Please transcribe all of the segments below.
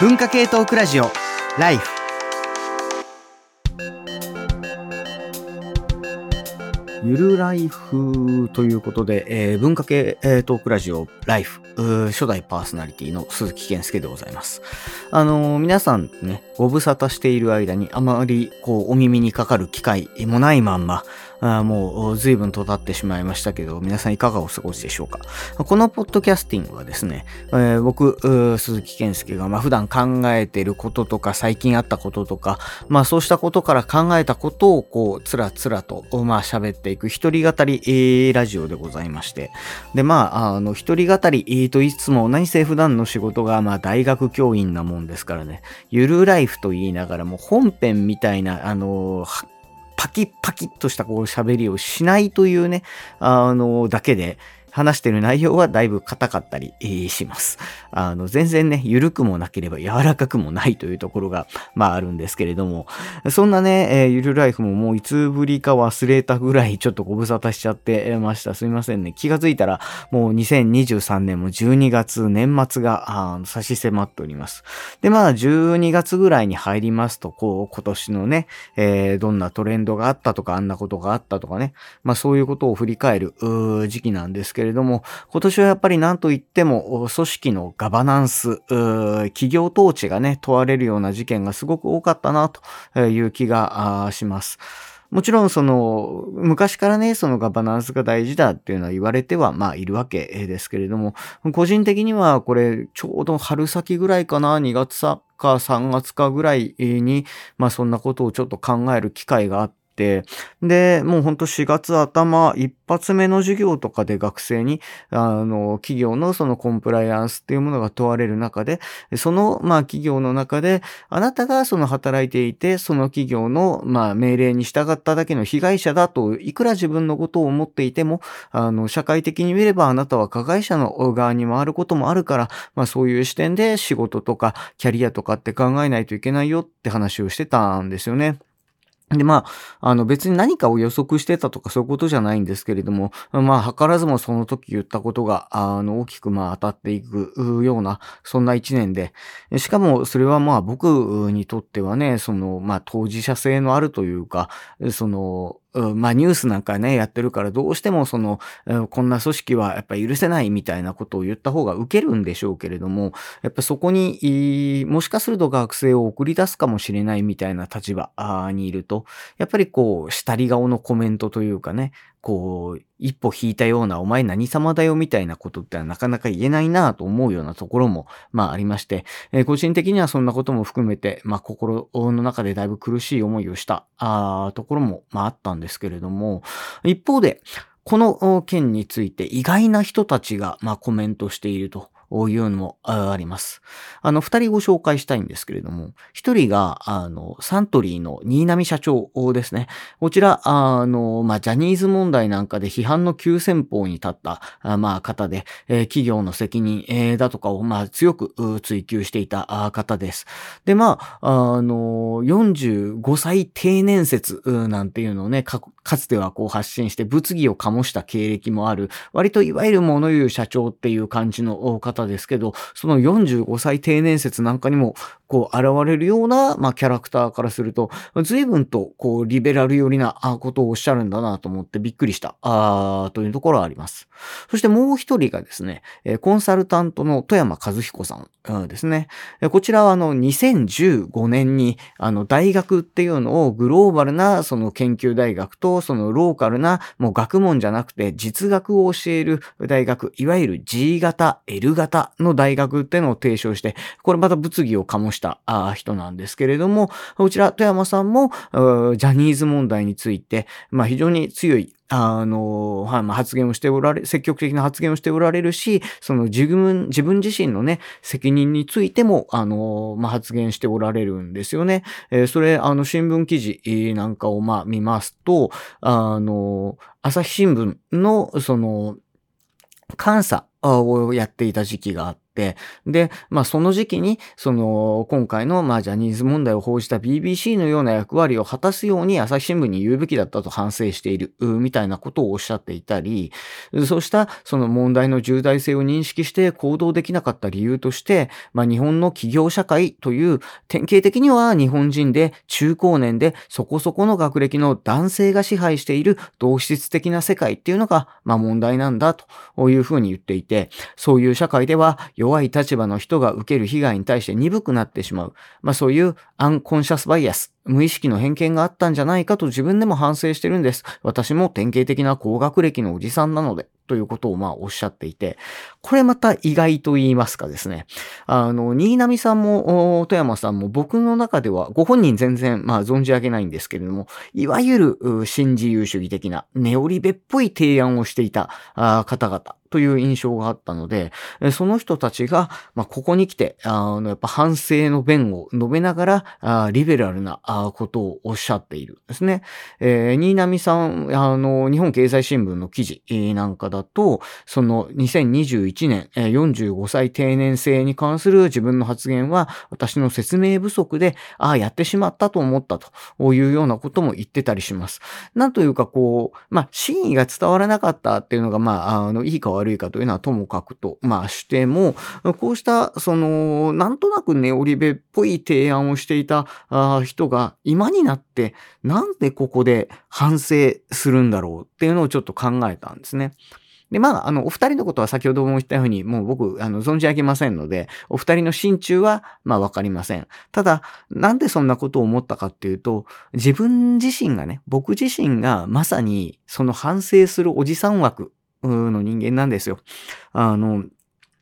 文化系トークラジオライフゆるライフということで、えー文化系、えートークラジオライフ、初代パーソナリティの鈴木健介でございます。あのー皆さんね、ご無沙汰している間にあまりこうお耳にかかる機会もないまんま、あもう随分と経ってしまいましたけど、皆さんいかがお過ごしでしょうか。このポッドキャスティングはですね、えー僕、鈴木健介が、まあ、普段考えていることとか、最近あったこととか、まあそうしたことから考えたことを、こう、つらつらと、まあ喋っていく一人語り、ラジオでございまして。で、まあ、あの、一人語り、と言いつも、何せ普段の仕事が、まあ大学教員なもんですからね、ゆるライフと言いながらも、本編みたいな、あのーパキッパキッとしたこう喋りをしないというね、あの、だけで、話してる内容はだいぶ硬かったりします。あの、全然ね、緩くもなければ柔らかくもないというところが、まああるんですけれども、そんなね、えーゆるライフももういつぶりか忘れたぐらいちょっとご無沙汰しちゃってました。すいませんね。気がついたら、もう2023年も12月年末が差し迫っております。で、まあ12月ぐらいに入りますと、こう今年のね、えーどんなトレンドがあったとか、あんなことがあったとかね、まあそういうことを振り返る時期なんですけどけれども、今年はやっぱり何と言っても、組織のガバナンス、企業統治がね、問われるような事件がすごく多かったな、という気がします。もちろんその、昔からね、そのガバナンスが大事だっていうのは言われては、まあいるわけですけれども、個人的にはこれ、ちょうど春先ぐらいかな、2月さか3月かぐらいに、まあそんなことをちょっと考える機会があって、で、もうほんと4月頭、一発目の授業とかで学生に、あの、企業のそのコンプライアンスっていうものが問われる中で、その、まあ企業の中で、あなたがその働いていて、その企業の、まあ命令に従っただけの被害者だと、いくら自分のことを思っていても、あの、社会的に見ればあなたは加害者の側に回ることもあるから、まあそういう視点で仕事とかキャリアとかって考えないといけないよって話をしてたんですよね。で、まあ、あの別に何かを予測してたとかそういうことじゃないんですけれども、まあ、図らずもその時言ったことが、あの、大きくまあ当たっていくような、そんな一年で、しかもそれはまあ僕にとってはね、その、まあ当事者性のあるというか、その、まあニュースなんかね、やってるからどうしてもその、こんな組織はやっぱ許せないみたいなことを言った方が受けるんでしょうけれども、やっぱそこに、もしかすると学生を送り出すかもしれないみたいな立場にいると、やっぱりこう、下り顔のコメントというかね、こう、一歩引いたような、お前何様だよみたいなことってなかなか言えないなと思うようなところも、まあありまして、えー個人的にはそんなことも含めて、まあ心の中でだいぶ苦しい思いをした、あところも、まああったんですけれども、一方で、この件について意外な人たちが、まあコメントしていると。いうのもあります。あの、二人ご紹介したいんですけれども、一人が、あの、サントリーの新浪社長ですね。こちら、あの、まあ、ジャニーズ問題なんかで批判の急先鋒に立った、あまあ、方で、えー企業の責任、えーだとかを、まあ、強く追求していた方です。で、まあ、あの、45歳定年説なんていうのをね、かかつてはこう発信して物議を醸した経歴もある、割といわゆる物言う社長っていう感じのお方ですけど、その45歳定年説なんかにも、こう、現れるような、まあ、キャラクターからすると、随分と、こう、リベラル寄りなあことをおっしゃるんだなと思ってびっくりした、あというところはあります。そしてもう一人がですね、コンサルタントの富山和彦さんですね。こちらはあの、2015年に、あの、大学っていうのをグローバルな、その研究大学と、そのローカルな、もう学問じゃなくて実学を教える大学、いわゆる G 型、L 型の大学っていうのを提唱して、これまた物議を醸したあー人なんですけれども、こちら、富山さんも、うージャニーズ問題について、まあ非常に強い、あの、はい、まあ、発言をしておられ、積極的な発言をしておられるし、その自分、自分自身のね、責任についても、あの、まあ、発言しておられるんですよね。えーそれ、あの、新聞記事なんかを、まあ、見ますと、あの、朝日新聞の、その、監査をやっていた時期があっ、て、で、まあその時期に、その、今回の、まあジャニーズ問題を報じた BBC のような役割を果たすように朝日新聞に言うべきだったと反省している、みたいなことをおっしゃっていたり、そうしたその問題の重大性を認識して行動できなかった理由として、まあ日本の企業社会という典型的には日本人で中高年でそこそこの学歴の男性が支配している同質的な世界っていうのが、まあ問題なんだというふうに言っていて、そういう社会では弱い立場の人が受ける被害に対して鈍くなってしまう。まあそういうアンコンシャスバイアス、無意識の偏見があったんじゃないかと自分でも反省してるんです。私も典型的な高学歴のおじさんなので。ということをまあおっしゃっていて、これまた意外と言いますかですね。あの、新浪さんも、富山さんも僕の中では、ご本人全然まあ存じ上げないんですけれども、いわゆる新自由主義的なネオリベっぽい提案をしていた方々という印象があったので、その人たちが、まあ、ここに来て、あの、やっぱ反省の弁を述べながら、あリベラルなことをおっしゃっているんですね。えー、新浪さん、あの、日本経済新聞の記事なんかだと、その2021年、45歳定年制に関する自分の発言は、私の説明不足で、ああ、やってしまったと思ったというようなことも言ってたりします。なんというか、こう、まあ、真意が伝わらなかったっていうのが、まあ、あの、いいか悪いかというのはともかくと、まあしても、こうした、その、なんとなくネオリベっぽい提案をしていた人が今になって、なんでここで反省するんだろうっていうのをちょっと考えたんですね。で、まあ、あの、お二人のことは先ほども言ったように、もう僕、あの、存じ上げませんので、お二人の心中は、まあ、わかりません。ただ、なんでそんなことを思ったかっていうと、自分自身がね、僕自身がまさに、その反省するおじさん枠の人間なんですよ。あの、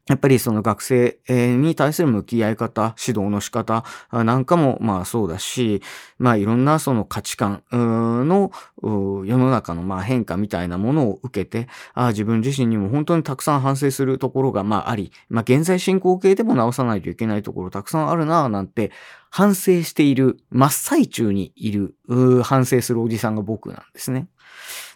やっぱりその学生に対する向き合い方、指導の仕方なんかもまあそうだし、まあいろんなその価値観の世の中のまあ変化みたいなものを受けて、あ自分自身にも本当にたくさん反省するところがまああり、まあ現在進行形でも直さないといけないところたくさんあるなぁなんて反省している真っ最中にいる反省するおじさんが僕なんですね。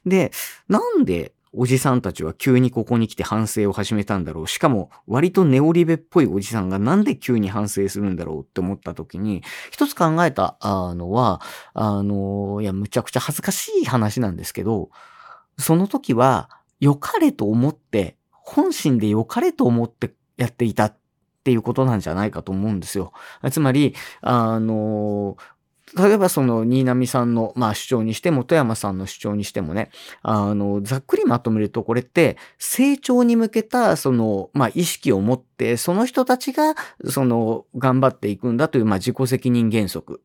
で、なんでおじさんたちは急にここに来て反省を始めたんだろう。しかも、割とネオリベっぽいおじさんがなんで急に反省するんだろうって思った時に、一つ考えたのは、あの、いや、むちゃくちゃ恥ずかしい話なんですけど、その時は、良かれと思って、本心で良かれと思ってやっていたっていうことなんじゃないかと思うんですよ。つまり、あの、例えばその新浪さんの、まあ、主張にしても、富山さんの主張にしてもね、あの、ざっくりまとめると、これって、成長に向けた、その、まあ、意識を持ってて、その人たちが、その、頑張っていくんだという、まあ、自己責任原則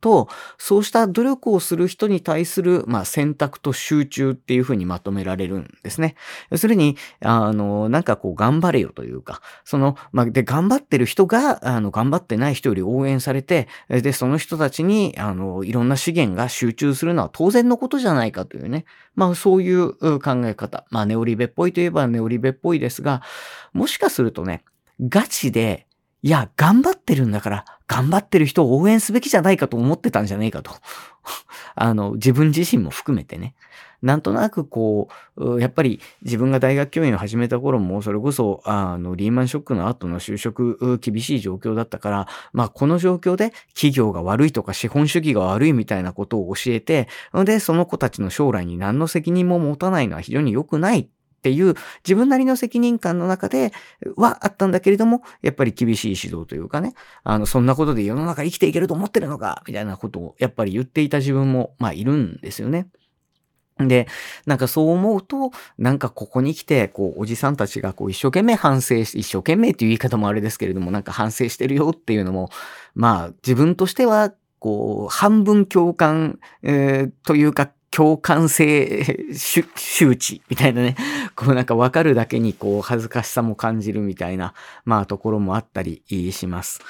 と、そうした努力をする人に対する、まあ、選択と集中っていうふうにまとめられるんですね。要するに、あの、なんかこう、頑張れよというか、その、まあ、で、頑張ってる人が、あの、頑張ってない人より応援されて、で、その人たちに、あの、いろんな資源が集中するのは当然のことじゃないかというね。まあそういう考え方。まあネオリベっぽいといえばネオリベっぽいですが、もしかするとね、ガチで、いや、頑張ってるんだから、頑張ってる人を応援すべきじゃないかと思ってたんじゃねえかと。あの、自分自身も含めてね。なんとなくこう、やっぱり自分が大学教員を始めた頃も、それこそ、あの、リーマンショックの後の就職厳しい状況だったから、まあ、この状況で企業が悪いとか資本主義が悪いみたいなことを教えて、で、その子たちの将来に何の責任も持たないのは非常に良くないっっていう自分なりの責任感の中ではあったんだけれども、やっぱり厳しい指導というかね、あの、そんなことで世の中生きていけると思ってるのか、みたいなことをやっぱり言っていた自分も、まあいるんですよね。で、なんかそう思うと、なんかここに来て、こう、おじさんたちがこう一生懸命反省し、一生懸命っていう言い方もあれですけれども、なんか反省してるよっていうのも、まあ自分としては、こう、半分共感、えー、というか、共感性周知みたいなね、こうなんかわかるだけにこう恥ずかしさも感じるみたいな、まあところもあったりします。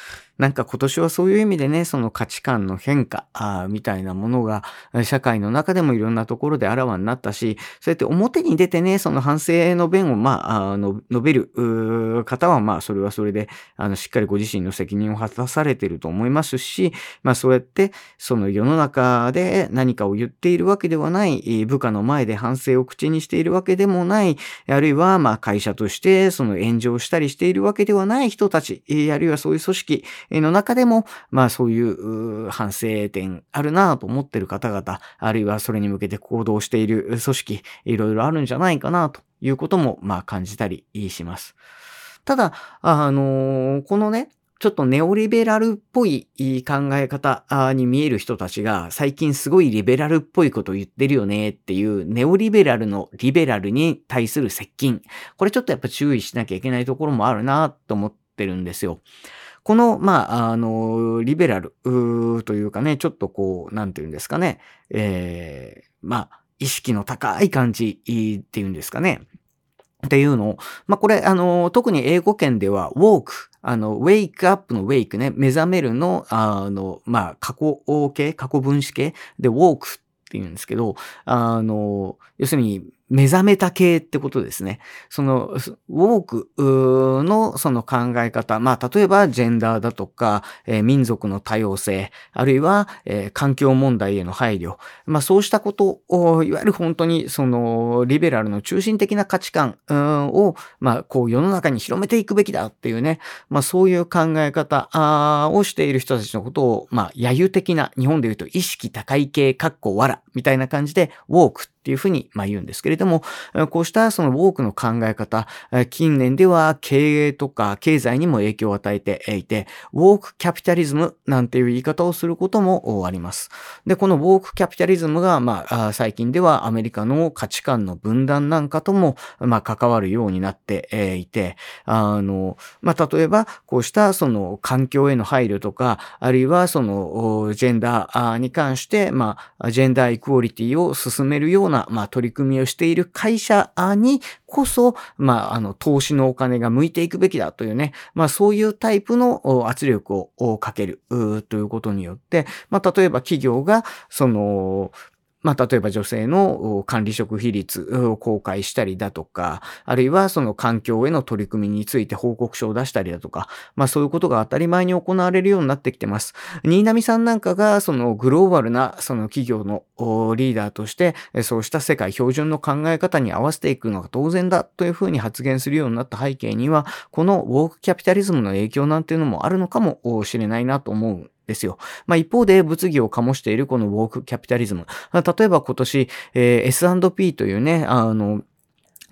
なんか今年はそういう意味でね、その価値観の変化あみたいなものが、社会の中でもいろんなところであらわになったし、そうやって表に出てね、その反省の弁を、まあ、あの述べる方は、まあ、それはそれで、あの、しっかりご自身の責任を果たされていると思いますし、まあ、そうやって、その世の中で何かを言っているわけではない、部下の前で反省を口にしているわけでもない、あるいは、まあ、会社として、その炎上したりしているわけではない人たち、あるいはそういう組織の中でも、まあ、そういう反省点あるなと思ってる方々、あるいはそれに向けて行動している組織、いろいろあるんじゃないかなということも、まあ、感じたりします。ただ、あのー、このね、ちょっとネオリベラルっぽい考え方に見える人たちが最近すごいリベラルっぽいことを言ってるよねっていうネオリベラルのリベラルに対する接近。これちょっとやっぱ注意しなきゃいけないところもあるなと思ってるんですよ。この、まあ、あの、リベラルというかね、ちょっとこう、なんていうんですかね、えー、まあ、意識の高い感じっていうんですかね。っていうのを、まあ、これ、あの、特に英語圏では、walk、あの、wake up の wake ね、目覚めるの、あの、まあ、過去形、過去分子形で walk って言うんですけど、あの、要するに、目覚めた系ってことですね。その、ウォークのその考え方、まあ、例えばジェンダーだとか、えー、民族の多様性、あるいは、えー、環境問題への配慮、まあ、そうしたことを、いわゆる本当にその、リベラルの中心的な価値観を、まあ、こう世の中に広めていくべきだっていうね、まあ、そういう考え方をしている人たちのことを、まあ、揶揄的な、日本で言うと意識高い系、かっこわら、みたいな感じで、ウォークっていうふうに、まあ、言うんですけれども、こうしたその多くの考え方、近年では経営とか経済にも影響を与えていて、ウォークキャピタリズムなんていう言い方をすることもあります。で、このウォークキャピタリズムが、まあ、最近ではアメリカの価値観の分断なんかとも、まあ、関わるようになっていて、あの、まあ、例えば、こうしたその環境への配慮とか、あるいはそのジェンダーに関して、まあ、ジェンダーイクオリティを進めるようなな、まあ、取り組みをしている会社にこそ、まあ、あの、投資のお金が向いていくべきだというね、まあ、そういうタイプの圧力をかけるということによって、まあ、例えば企業が、その、まあ、例えば女性の管理職比率を公開したりだとか、あるいはその環境への取り組みについて報告書を出したりだとか、まあそういうことが当たり前に行われるようになってきてます。新浪さんなんかがそのグローバルなその企業のリーダーとして、そうした世界標準の考え方に合わせていくのが当然だというふうに発言するようになった背景には、このウォークキャピタリズムの影響なんていうのもあるのかもしれないなと思うですよ。まあ一方で物議を醸しているこのウォークキャピタリズム。例えば今年、えー、S&P というね、あの、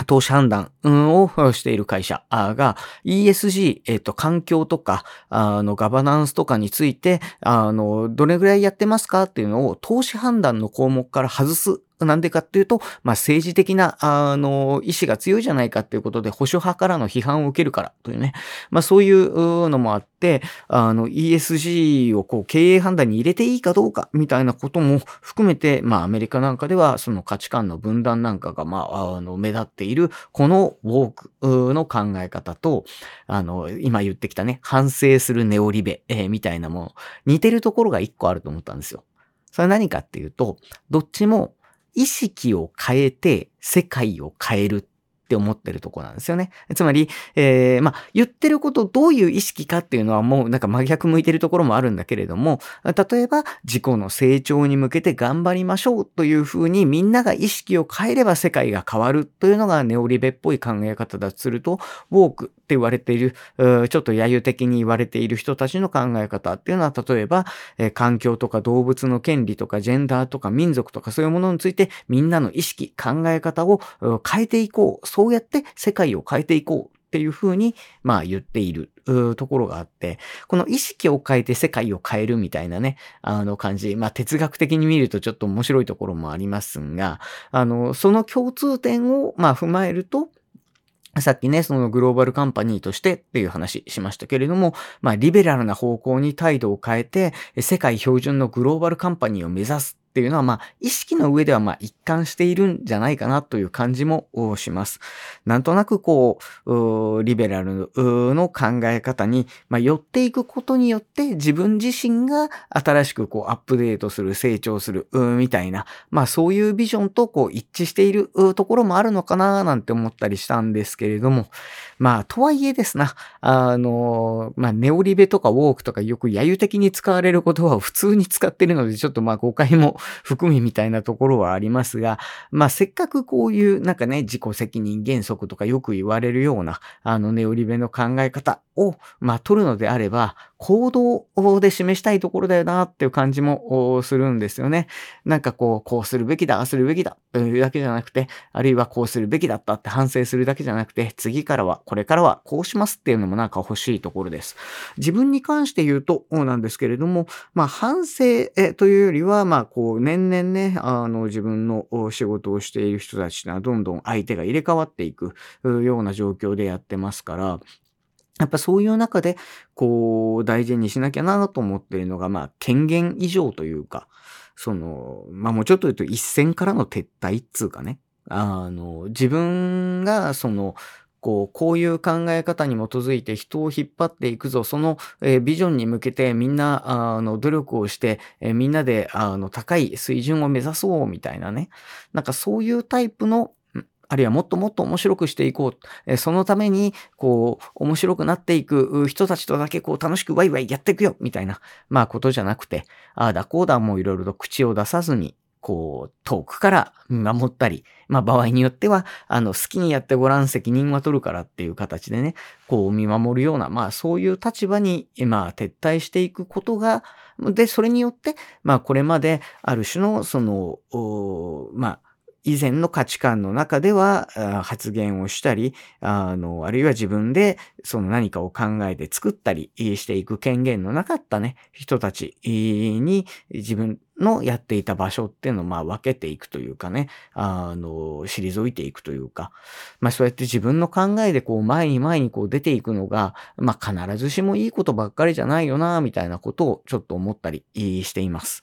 投資判断をしている会社が ESG、えっ、と、環境とか、あの、ガバナンスとかについて、あの、どれぐらいやってますかっていうのを投資判断の項目から外すなんでかっていうと、まあ、政治的な、あの、意志が強いじゃないかっていうことで、保守派からの批判を受けるからというね。まあ、そういうのもあって、あの、ESG をこう、経営判断に入れていいかどうか、みたいなことも含めて、まあ、アメリカなんかでは、その価値観の分断なんかが、まあ、あの、目立っている、このウォークの考え方と、あの、今言ってきたね、反省するネオリベ、えー、みたいなもの、似てるところが一個あると思ったんですよ。それは何かっていうと、どっちも意識を変えて世界を変えるって思ってるとこなんですよね。つまり、えー、まあ、言ってることどういう意識かっていうのはもうなんか真逆向いてるところもあるんだけれども、例えば自己の成長に向けて頑張りましょうというふうにみんなが意識を変えれば世界が変わるというのがネオリベっぽい考え方だとすると、ウォークって言われている、ちょっと揶揄的に言われている人たちの考え方っていうのは、例えば、えー、環境とか動物の権利とかジェンダーとか民族とかそういうものについてみんなの意識、考え方を変えていこう。そうやって世界を変えていこうっていうふうに、まあ言っているところがあって、この意識を変えて世界を変えるみたいなね、あの感じ、まあ哲学的に見るとちょっと面白いところもありますが、あの、その共通点を、まあ踏まえると、さっきね、そのグローバルカンパニーとしてっていう話しましたけれども、まあ、リベラルな方向に態度を変えて、世界標準のグローバルカンパニーを目指すっていうのは、まあ、意識の上では、まあ、一貫しているんじゃないかなという感じもします。なんとなく、こう、リベラルの考え方に、まあ、寄っていくことによって、自分自身が新しく、こう、アップデートする、成長する、みたいな、まあ、そういうビジョンと、こう、一致しているところもあるのかな、なんて思ったりしたんですけれども、まあ、とはいえですな、あの、まあ、ネオリベとかウォークとかよく揶揄的に使われる言葉を普通に使ってるので、ちょっとまあ誤解も含みみたいなところはありますが、まあせっかくこういうなんかね、自己責任原則とかよく言われるような、あのネオリベの考え方を、まあ取るのであれば、行動で示したいところだよなっていう感じもするんですよね。なんかこう、こうするべきだ、ああするべきだというだけじゃなくて、あるいはこうするべきだったって反省するだけじゃなくて、次からは、これからはこうしますっていうのもなんか欲しいところです。自分に関して言うと、なんですけれども、まあ反省というよりは、まあこう、年々ね、あの自分の仕事をしている人たちはどんどん相手が入れ替わっていくような状況でやってますから、やっぱそういう中で、こう、大事にしなきゃなと思っているのが、まあ、権限以上というか、その、まあもうちょっと言うと一線からの撤退っつうかね。あの、自分が、その、こう、こういう考え方に基づいて人を引っ張っていくぞ、その、えー、ビジョンに向けてみんな、あの、努力をして、えー、みんなで、あの、高い水準を目指そう、みたいなね。なんかそういうタイプの、あるいはもっともっと面白くしていこう。えそのために、こう、面白くなっていく人たちとだけこう楽しくワイワイやっていくよみたいな、まあことじゃなくて、ああだこうだもういろいろと口を出さずに、こう、遠くから見守ったり、まあ場合によっては、あの、好きにやってごらん責任は取るからっていう形でね、こう見守るような、まあそういう立場に、まあ撤退していくことが、で、それによって、まあこれまである種の、その、まあ、以前の価値観の中では発言をしたり、あの、あるいは自分でその何かを考えて作ったりしていく権限のなかったね、人たちに自分のやっていた場所っていうのをまあ分けていくというかね、あの、退いていくというか、まあそうやって自分の考えでこう前に前にこう出ていくのが、まあ必ずしもいいことばっかりじゃないよな、みたいなことをちょっと思ったりしています。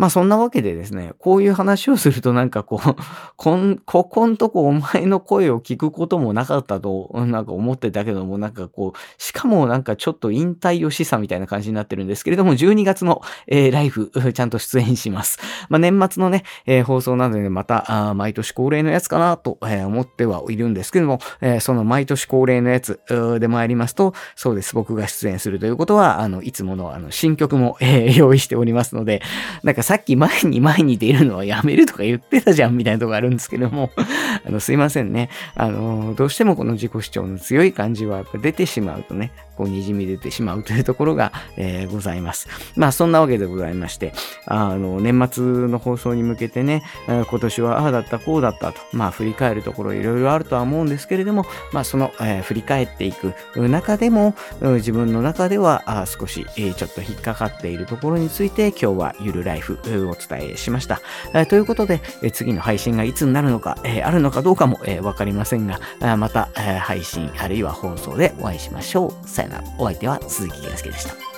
まあそんなわけでですね、こういう話をするとなんかこう、こん、ここんとこお前の声を聞くこともなかったと、なんか思ってたけども、なんかこう、しかもなんかちょっと引退を示唆みたいな感じになってるんですけれども、12月の、えー、ライフ、ちゃんと出演します。まあ年末のね、えー、放送なのでまた、毎年恒例のやつかなと、えー、思ってはいるんですけども、えー、その毎年恒例のやつで参りますと、そうです、僕が出演するということは、あの、いつものあの、新曲も、えー、用意しておりますので、なんかさっき前に前に出るのはやめるとか言ってたじゃんみたいなとこあるんですけども、あの、すいませんね。あの、どうしてもこの自己主張の強い感じはやっぱ出てしまうとね、こう滲み出てしまうというところが、えー、ございます。まあそんなわけでございまして、あの、年末の放送に向けてね、今年はああだったこうだったと、まあ振り返るところいろいろあるとは思うんですけれども、まあその、えー、振り返っていく中でも、自分の中ではあ少し、えー、ちょっと引っかかっているところについて今日はゆるライフお伝えしました。え、ということで、え、次の配信がいつになるのか、え、あるのかどうかも、えー、わかりませんが、また、え、配信あるいは放送でお会いしましょう。さよなら。お相手は鈴木健介でした。